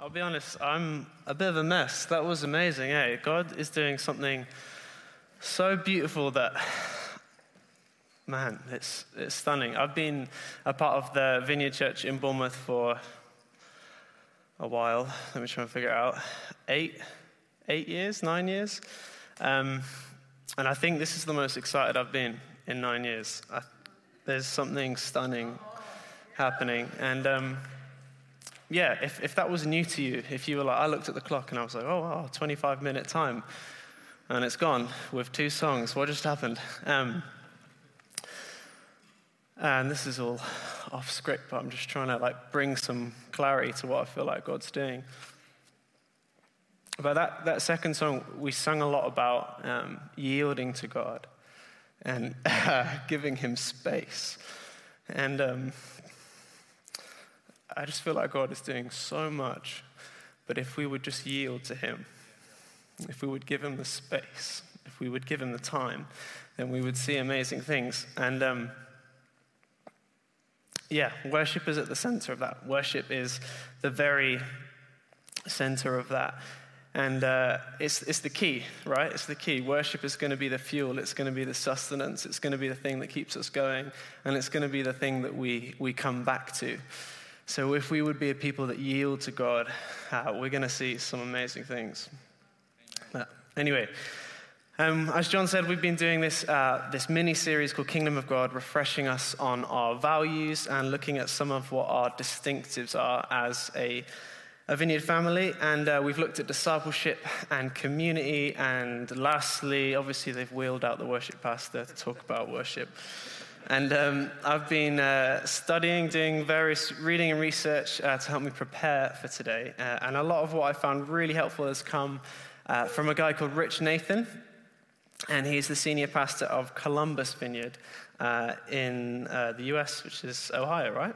I'll be honest, I'm a bit of a mess. That was amazing, eh? God is doing something so beautiful that, man, it's, it's stunning. I've been a part of the Vineyard Church in Bournemouth for a while. Let me try and figure out. Eight, eight years, nine years. Um, and I think this is the most excited I've been in nine years. I, there's something stunning happening. And um, yeah, if, if that was new to you, if you were like, I looked at the clock and I was like, oh, wow, 25 minute time, and it's gone with two songs, what just happened? Um, and this is all off script, but I'm just trying to like bring some clarity to what I feel like God's doing. But that, that second song, we sung a lot about um, yielding to God and uh, giving Him space. And um, I just feel like God is doing so much. But if we would just yield to Him, if we would give Him the space, if we would give Him the time, then we would see amazing things. And um, yeah, worship is at the center of that. Worship is the very center of that. And uh, it's, it's the key, right? It's the key. Worship is going to be the fuel, it's going to be the sustenance, it's going to be the thing that keeps us going, and it's going to be the thing that we, we come back to. So, if we would be a people that yield to God, uh, we're going to see some amazing things. But anyway, um, as John said, we've been doing this, uh, this mini series called Kingdom of God, refreshing us on our values and looking at some of what our distinctives are as a, a vineyard family. And uh, we've looked at discipleship and community. And lastly, obviously, they've wheeled out the worship pastor to talk about worship. And um, I've been uh, studying, doing various reading and research uh, to help me prepare for today. Uh, and a lot of what I found really helpful has come uh, from a guy called Rich Nathan. And he's the senior pastor of Columbus Vineyard uh, in uh, the US, which is Ohio, right?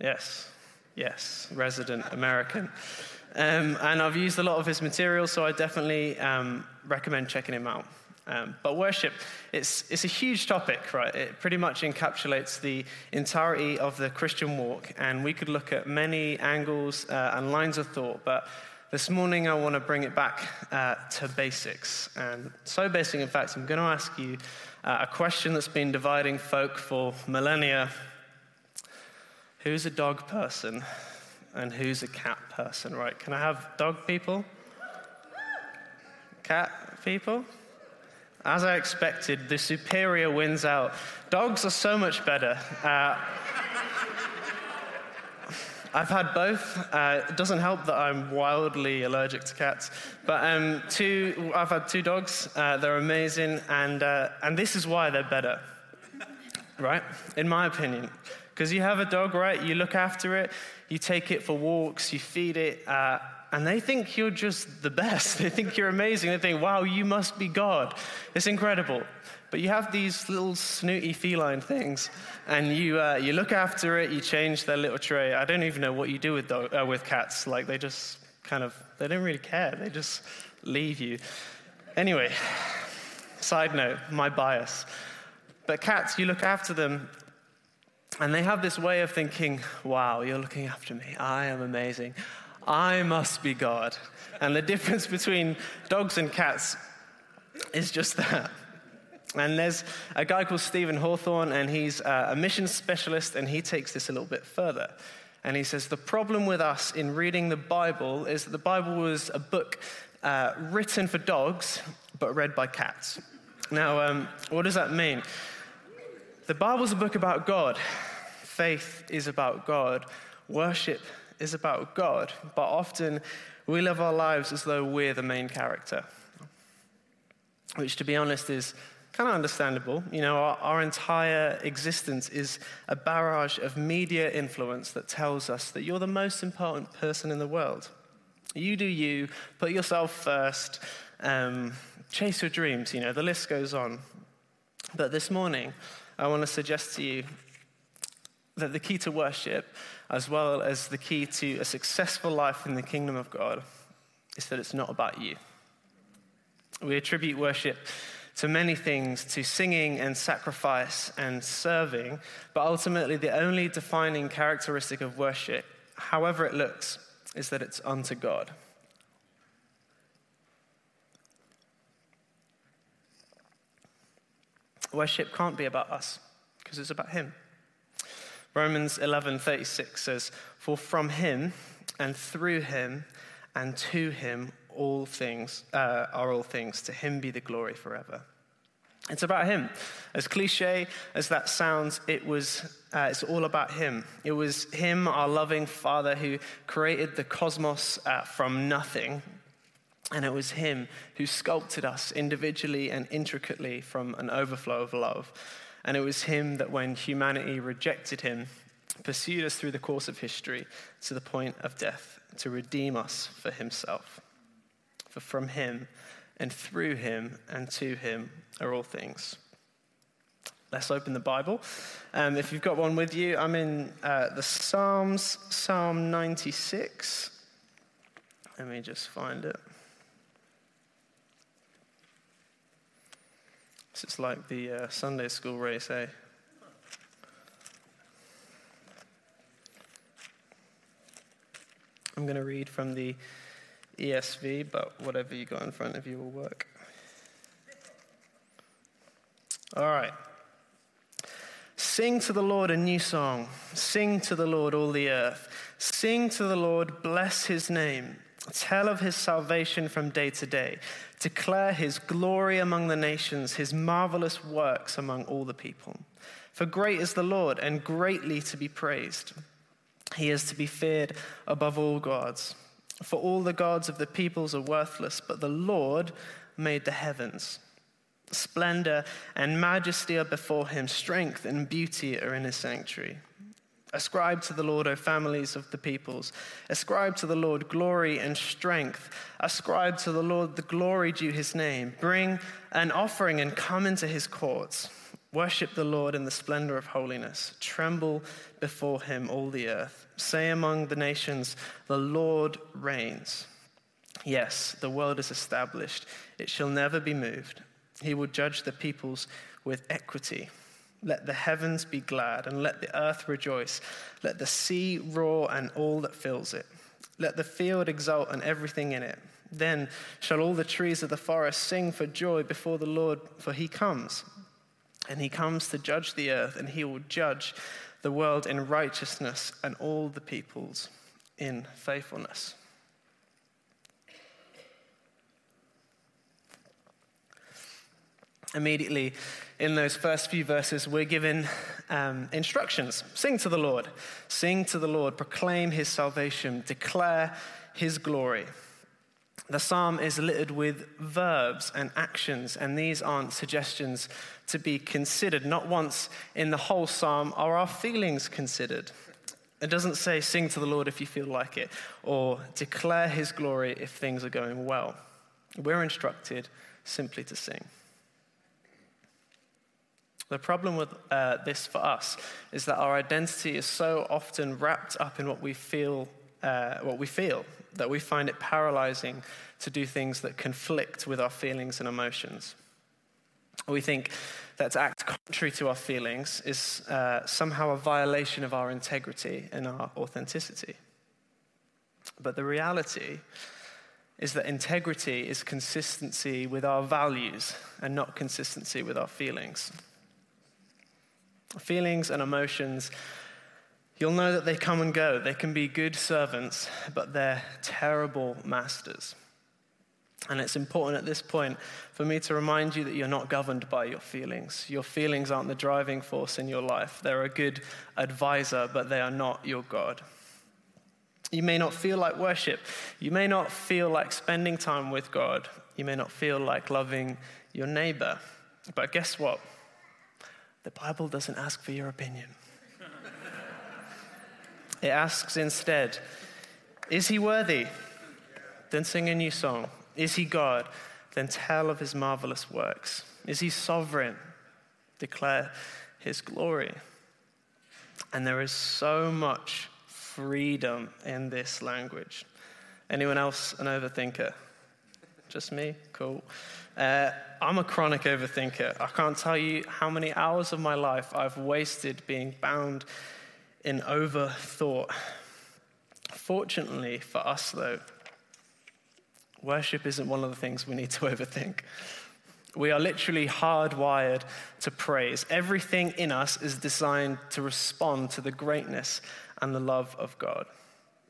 Yes, yes, resident American. Um, and I've used a lot of his material, so I definitely um, recommend checking him out. Um, but worship, it's, it's a huge topic, right? It pretty much encapsulates the entirety of the Christian walk, and we could look at many angles uh, and lines of thought, but this morning I want to bring it back uh, to basics. And so basic, in fact, I'm going to ask you uh, a question that's been dividing folk for millennia Who's a dog person and who's a cat person, right? Can I have dog people? Cat people? As I expected, the superior wins out. Dogs are so much better. Uh, I've had both. Uh, it doesn't help that I'm wildly allergic to cats. But um, two, I've had two dogs. Uh, they're amazing. And, uh, and this is why they're better, right? In my opinion. Because you have a dog, right? You look after it, you take it for walks, you feed it. And they think you're just the best. They think you're amazing. They think, wow, you must be God. It's incredible. But you have these little snooty feline things, and you, uh, you look after it, you change their little tray. I don't even know what you do with, dog, uh, with cats. Like, they just kind of, they don't really care. They just leave you. Anyway, side note, my bias. But cats, you look after them, and they have this way of thinking, wow, you're looking after me. I am amazing. I must be God. And the difference between dogs and cats is just that. And there's a guy called Stephen Hawthorne, and he's a mission specialist, and he takes this a little bit further. And he says the problem with us in reading the Bible is that the Bible was a book uh, written for dogs, but read by cats. Now, um, what does that mean? The Bible's a book about God. Faith is about God. Worship is about God, but often we live our lives as though we're the main character, which, to be honest, is kind of understandable. You know, our, our, entire existence is a barrage of media influence that tells us that you're the most important person in the world. You do you, put yourself first, um, chase your dreams, you know, the list goes on. But this morning, I want to suggest to you that the key to worship as well as the key to a successful life in the kingdom of God, is that it's not about you. We attribute worship to many things, to singing and sacrifice and serving, but ultimately the only defining characteristic of worship, however it looks, is that it's unto God. Worship can't be about us because it's about Him. Romans 11:36 says, "For from Him and through Him and to Him all things uh, are all things. To Him be the glory forever." It's about Him. As cliche as that sounds, it was. Uh, it's all about Him. It was Him, our loving Father, who created the cosmos uh, from nothing and it was Him who sculpted us individually and intricately from an overflow of love. And it was Him that, when humanity rejected Him, pursued us through the course of history to the point of death to redeem us for Himself. For from Him and through Him and to Him are all things. Let's open the Bible. Um, if you've got one with you, I'm in uh, the Psalms, Psalm 96. Let me just find it. It's like the uh, Sunday school race, eh? I'm going to read from the ESV, but whatever you got in front of you will work. All right. Sing to the Lord a new song. Sing to the Lord, all the earth. Sing to the Lord, bless his name. Tell of his salvation from day to day. Declare his glory among the nations, his marvelous works among all the people. For great is the Lord and greatly to be praised. He is to be feared above all gods. For all the gods of the peoples are worthless, but the Lord made the heavens. Splendor and majesty are before him, strength and beauty are in his sanctuary. Ascribe to the Lord, O families of the peoples. Ascribe to the Lord glory and strength. Ascribe to the Lord the glory due his name. Bring an offering and come into his courts. Worship the Lord in the splendor of holiness. Tremble before him, all the earth. Say among the nations, The Lord reigns. Yes, the world is established, it shall never be moved. He will judge the peoples with equity. Let the heavens be glad, and let the earth rejoice. Let the sea roar, and all that fills it. Let the field exult, and everything in it. Then shall all the trees of the forest sing for joy before the Lord, for he comes. And he comes to judge the earth, and he will judge the world in righteousness, and all the peoples in faithfulness. Immediately, in those first few verses, we're given um, instructions sing to the Lord, sing to the Lord, proclaim his salvation, declare his glory. The psalm is littered with verbs and actions, and these aren't suggestions to be considered. Not once in the whole psalm are our feelings considered. It doesn't say, sing to the Lord if you feel like it, or declare his glory if things are going well. We're instructed simply to sing. The problem with uh, this for us is that our identity is so often wrapped up in what we feel, uh, what we feel, that we find it paralyzing to do things that conflict with our feelings and emotions. We think that to act contrary to our feelings is uh, somehow a violation of our integrity and our authenticity. But the reality is that integrity is consistency with our values and not consistency with our feelings. Feelings and emotions, you'll know that they come and go. They can be good servants, but they're terrible masters. And it's important at this point for me to remind you that you're not governed by your feelings. Your feelings aren't the driving force in your life. They're a good advisor, but they are not your God. You may not feel like worship. You may not feel like spending time with God. You may not feel like loving your neighbor. But guess what? The Bible doesn't ask for your opinion. it asks instead, Is he worthy? Then sing a new song. Is he God? Then tell of his marvelous works. Is he sovereign? Declare his glory. And there is so much freedom in this language. Anyone else an overthinker? Just me? Cool. Uh, I'm a chronic overthinker. I can't tell you how many hours of my life I've wasted being bound in overthought. Fortunately for us, though, worship isn't one of the things we need to overthink. We are literally hardwired to praise. Everything in us is designed to respond to the greatness and the love of God.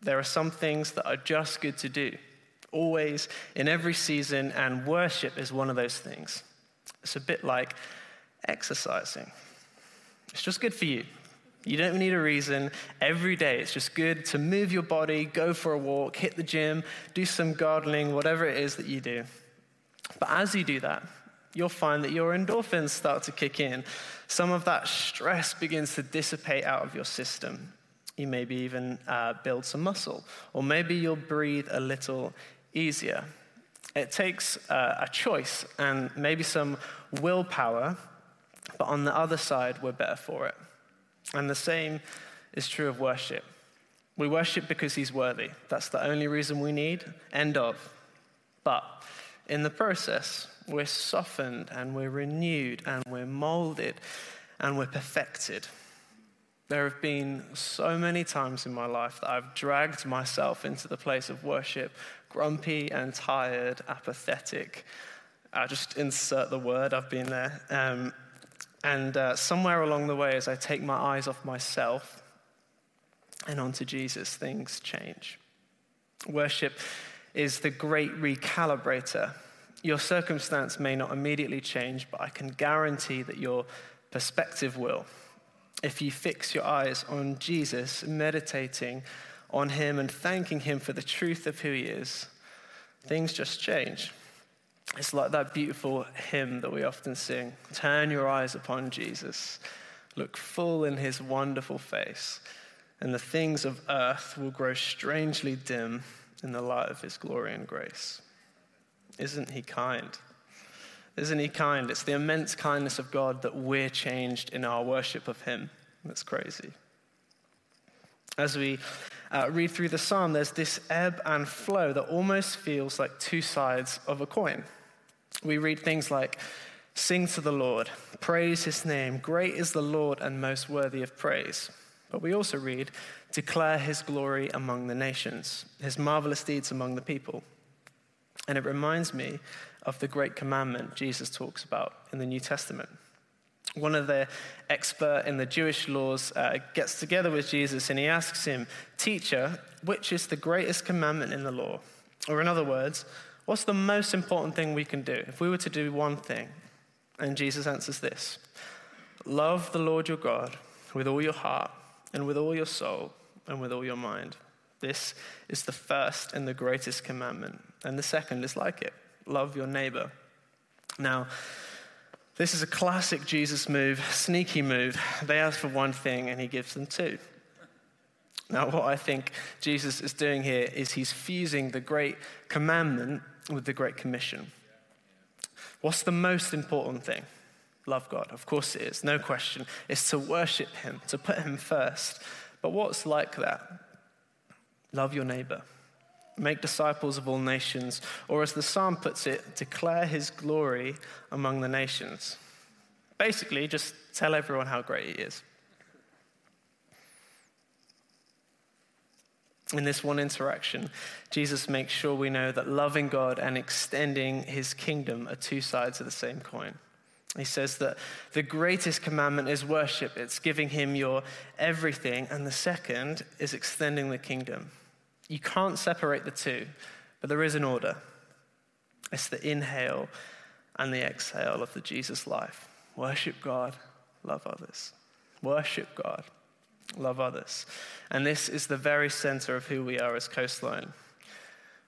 There are some things that are just good to do, always, in every season, and worship is one of those things. It's a bit like exercising. It's just good for you. You don't need a reason. Every day, it's just good to move your body, go for a walk, hit the gym, do some gardening, whatever it is that you do. But as you do that, you'll find that your endorphins start to kick in. Some of that stress begins to dissipate out of your system. You maybe even uh, build some muscle, or maybe you'll breathe a little easier. It takes uh, a choice and maybe some willpower, but on the other side, we're better for it. And the same is true of worship. We worship because he's worthy. That's the only reason we need. End of. But in the process, we're softened and we're renewed and we're molded and we're perfected. There have been so many times in my life that I've dragged myself into the place of worship, grumpy and tired, apathetic. I just insert the word, I've been there. Um, and uh, somewhere along the way, as I take my eyes off myself and onto Jesus, things change. Worship is the great recalibrator. Your circumstance may not immediately change, but I can guarantee that your perspective will. If you fix your eyes on Jesus, meditating on him and thanking him for the truth of who he is, things just change. It's like that beautiful hymn that we often sing Turn your eyes upon Jesus, look full in his wonderful face, and the things of earth will grow strangely dim in the light of his glory and grace. Isn't he kind? Isn't he kind? It's the immense kindness of God that we're changed in our worship of him. That's crazy. As we uh, read through the psalm, there's this ebb and flow that almost feels like two sides of a coin. We read things like, Sing to the Lord, praise his name, great is the Lord and most worthy of praise. But we also read, Declare his glory among the nations, his marvelous deeds among the people. And it reminds me of the great commandment Jesus talks about in the New Testament. One of the expert in the Jewish laws uh, gets together with Jesus and he asks him, Teacher, which is the greatest commandment in the law? Or in other words, What's the most important thing we can do if we were to do one thing? And Jesus answers this Love the Lord your God with all your heart, and with all your soul, and with all your mind. This is the first and the greatest commandment. And the second is like it love your neighbor. Now, this is a classic Jesus move, sneaky move. They ask for one thing and he gives them two. Now, what I think Jesus is doing here is he's fusing the great commandment with the Great Commission. What's the most important thing? Love God. Of course it is, no question. It's to worship Him, to put Him first. But what's like that? Love your neighbor. Make disciples of all nations, or as the psalm puts it, declare His glory among the nations. Basically, just tell everyone how great He is. In this one interaction, Jesus makes sure we know that loving God and extending his kingdom are two sides of the same coin. He says that the greatest commandment is worship, it's giving him your everything, and the second is extending the kingdom. You can't separate the two, but there is an order. It's the inhale and the exhale of the Jesus life. Worship God, love others. Worship God, love others. And this is the very center of who we are as Coastline.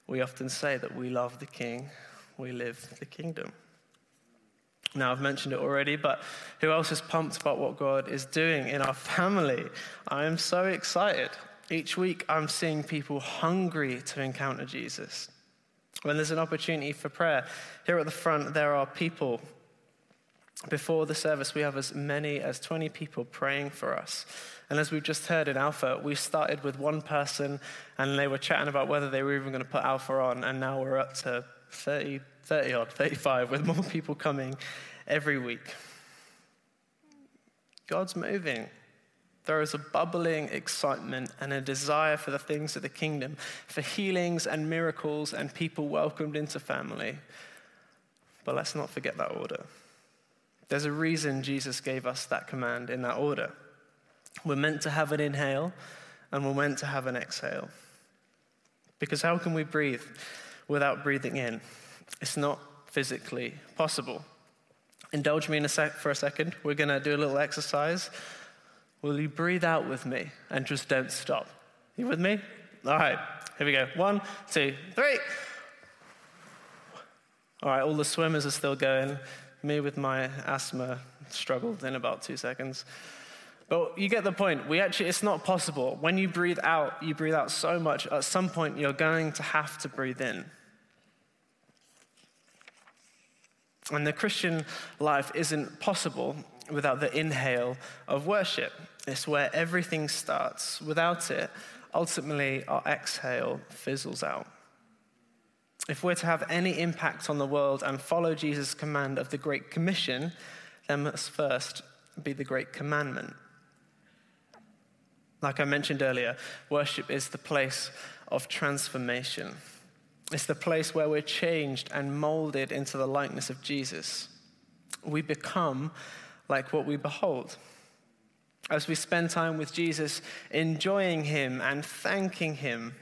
We often say that we love the King, we live the kingdom. Now, I've mentioned it already, but who else is pumped about what God is doing in our family? I am so excited. Each week, I'm seeing people hungry to encounter Jesus. When there's an opportunity for prayer, here at the front, there are people. Before the service, we have as many as 20 people praying for us. And as we've just heard in Alpha, we started with one person and they were chatting about whether they were even going to put Alpha on. And now we're up to 30, 30 odd, 35, with more people coming every week. God's moving. There is a bubbling excitement and a desire for the things of the kingdom, for healings and miracles and people welcomed into family. But let's not forget that order. There's a reason Jesus gave us that command in that order. We're meant to have an inhale and we're meant to have an exhale. Because how can we breathe without breathing in? It's not physically possible. Indulge me a sec for a second. We're going to do a little exercise. Will you breathe out with me and just don't stop? You with me? All right, here we go. One, two, three. All right, all the swimmers are still going. Me with my asthma struggled in about two seconds. But you get the point. We actually, it's not possible. When you breathe out, you breathe out so much. At some point, you're going to have to breathe in. And the Christian life isn't possible without the inhale of worship. It's where everything starts. Without it, ultimately, our exhale fizzles out. If we're to have any impact on the world and follow Jesus' command of the Great Commission, there must first be the Great Commandment. Like I mentioned earlier, worship is the place of transformation. It's the place where we're changed and molded into the likeness of Jesus. We become like what we behold. As we spend time with Jesus, enjoying Him and thanking Him,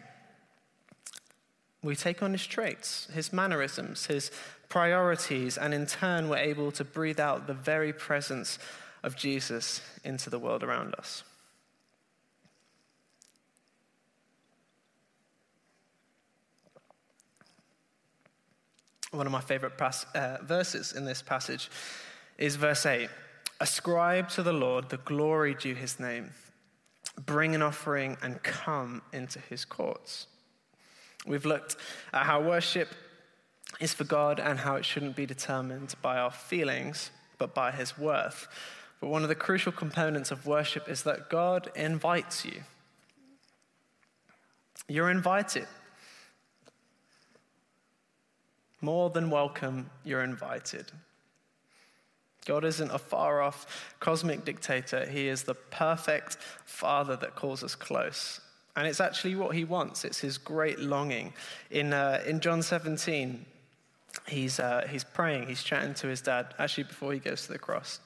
we take on His traits, His mannerisms, His priorities, and in turn, we're able to breathe out the very presence of Jesus into the world around us. One of my favorite pas- uh, verses in this passage is verse 8 Ascribe to the Lord the glory due his name, bring an offering and come into his courts. We've looked at how worship is for God and how it shouldn't be determined by our feelings, but by his worth. But one of the crucial components of worship is that God invites you. You're invited. More than welcome, you're invited. God isn't a far off cosmic dictator, He is the perfect Father that calls us close. And it's actually what He wants, it's His great longing. In, uh, in John 17, he's, uh, he's praying, he's chatting to his dad, actually, before he goes to the cross.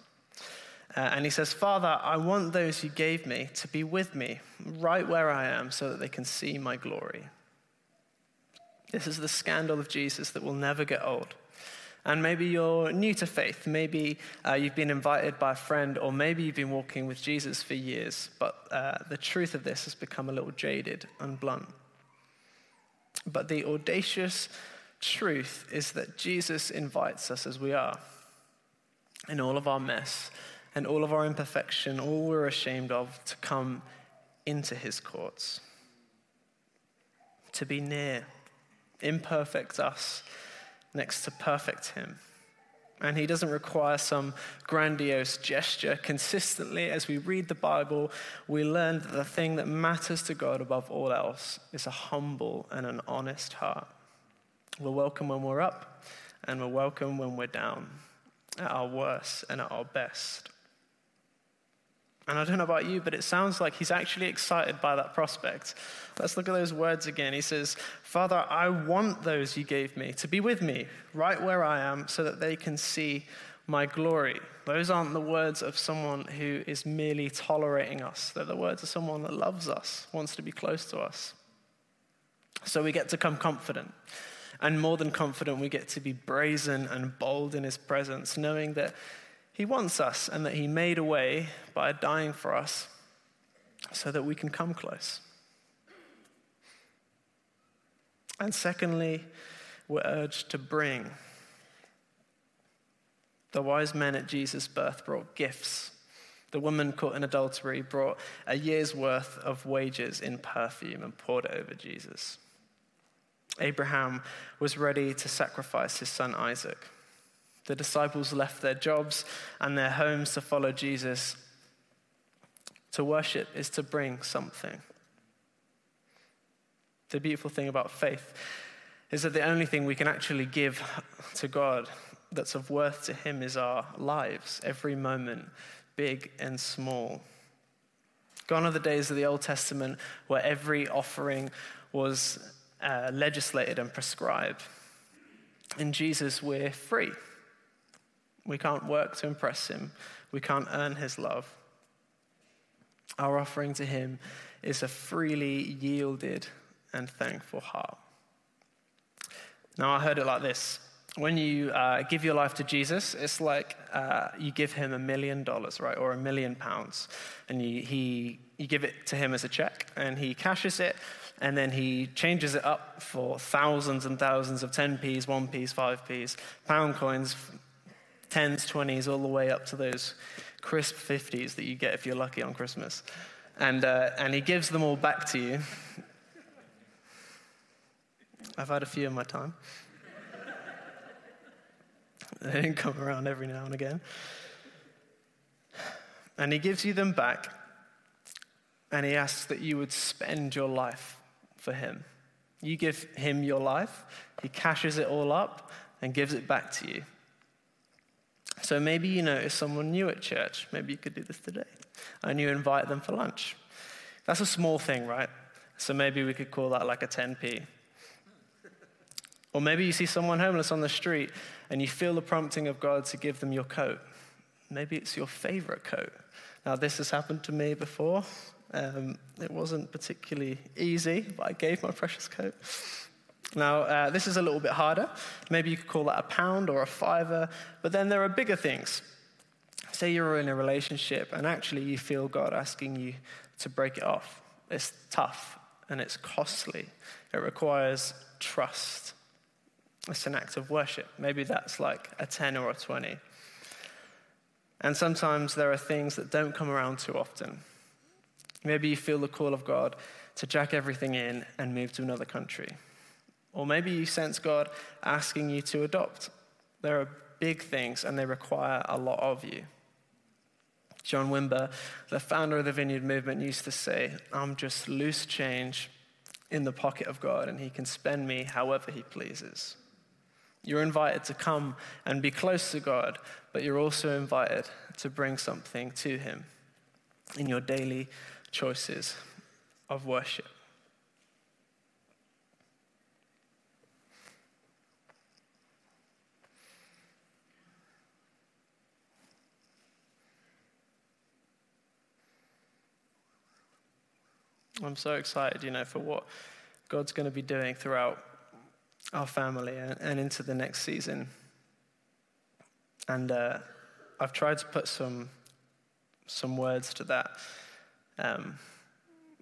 Uh, and he says, Father, I want those you gave me to be with me right where I am so that they can see my glory. This is the scandal of Jesus that will never get old. And maybe you're new to faith. Maybe uh, you've been invited by a friend, or maybe you've been walking with Jesus for years, but uh, the truth of this has become a little jaded and blunt. But the audacious truth is that Jesus invites us as we are, in all of our mess and all of our imperfection, all we're ashamed of, to come into his courts, to be near imperfect us next to perfect him. And he doesn't require some grandiose gesture. Consistently, as we read the Bible, we learn that the thing that matters to God above all else is a humble and an honest heart. We're welcome when we're up, and we're welcome when we're down, at our worst and at our best. And I don't know about you, but it sounds like he's actually excited by that prospect. Let's look at those words again. He says, Father, I want those you gave me to be with me right where I am so that they can see my glory. Those aren't the words of someone who is merely tolerating us, they're the words of someone that loves us, wants to be close to us. So we get to come confident. And more than confident, we get to be brazen and bold in his presence, knowing that he wants us and that He made a way by dying for us so that we can come close. And secondly, we're urged to bring. The wise men at Jesus' birth brought gifts. The woman caught in adultery brought a year's worth of wages in perfume and poured it over Jesus. Abraham was ready to sacrifice his son Isaac. The disciples left their jobs and their homes to follow Jesus. To worship is to bring something. The beautiful thing about faith is that the only thing we can actually give to God that's of worth to Him is our lives, every moment, big and small. Gone are the days of the Old Testament where every offering was uh, legislated and prescribed. In Jesus, we're free. We can't work to impress him, we can't earn his love. Our offering to him is a freely yielded and thankful heart. Now, I heard it like this when you uh, give your life to Jesus, it's like uh, you give him a million dollars, right, or a million pounds, and you, he, you give it to him as a check, and he cashes it, and then he changes it up for thousands and thousands of 10p's, 1p's, 5p's, pound coins, 10s, 20s, all the way up to those crisp 50s that you get if you're lucky on Christmas. And, uh, and he gives them all back to you. I've had a few in my time. They didn't come around every now and again. And he gives you them back, and he asks that you would spend your life for him. You give him your life, he cashes it all up and gives it back to you. So maybe you notice someone new at church. Maybe you could do this today. And you invite them for lunch. That's a small thing, right? So maybe we could call that like a 10p. Or maybe you see someone homeless on the street and you feel the prompting of God to give them your coat. Maybe it's your favorite coat. Now, this has happened to me before. Um, it wasn't particularly easy, but I gave my precious coat. Now, uh, this is a little bit harder. Maybe you could call that a pound or a fiver, but then there are bigger things. Say you're in a relationship and actually you feel God asking you to break it off. It's tough and it's costly, it requires trust. It's an act of worship. Maybe that's like a 10 or a 20. And sometimes there are things that don't come around too often. Maybe you feel the call of God to jack everything in and move to another country. Or maybe you sense God asking you to adopt. There are big things and they require a lot of you. John Wimber, the founder of the Vineyard Movement, used to say, I'm just loose change in the pocket of God and he can spend me however he pleases. You're invited to come and be close to God, but you're also invited to bring something to Him in your daily choices of worship. I'm so excited, you know, for what God's going to be doing throughout our family and, into the next season. And uh, I've tried to put some, some words to that. Um,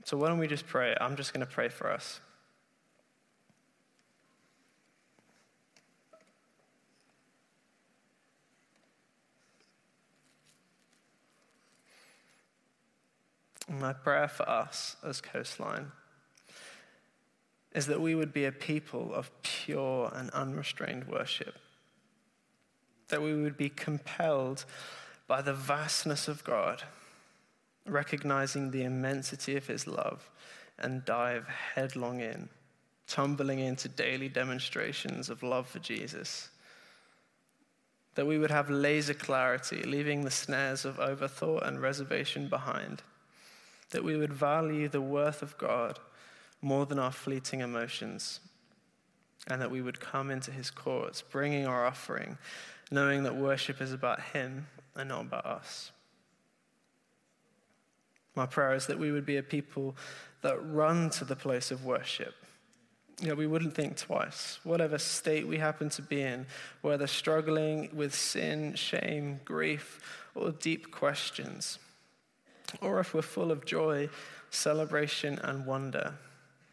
so why don't we just pray? I'm just going to pray for us. My prayer for us as Coastline is that we would be a people of pure and unrestrained worship. That we would be compelled by the vastness of God, recognizing the immensity of his love, and dive headlong in, tumbling into daily demonstrations of love for Jesus. That we would have laser clarity, leaving the snares of overthought and reservation behind. That we would value the worth of God more than our fleeting emotions, and that we would come into his courts, bringing our offering, knowing that worship is about him and not about us. My prayer is that we would be a people that run to the place of worship. You know, we wouldn't think twice. Whatever state we happen to be in, whether struggling with sin, shame, grief, or deep questions, or if we're full of joy, celebration, and wonder,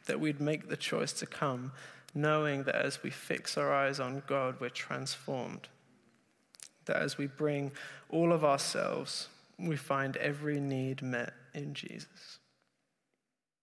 that we'd make the choice to come, knowing that as we fix our eyes on God, we're transformed. That as we bring all of ourselves, we find every need met in Jesus.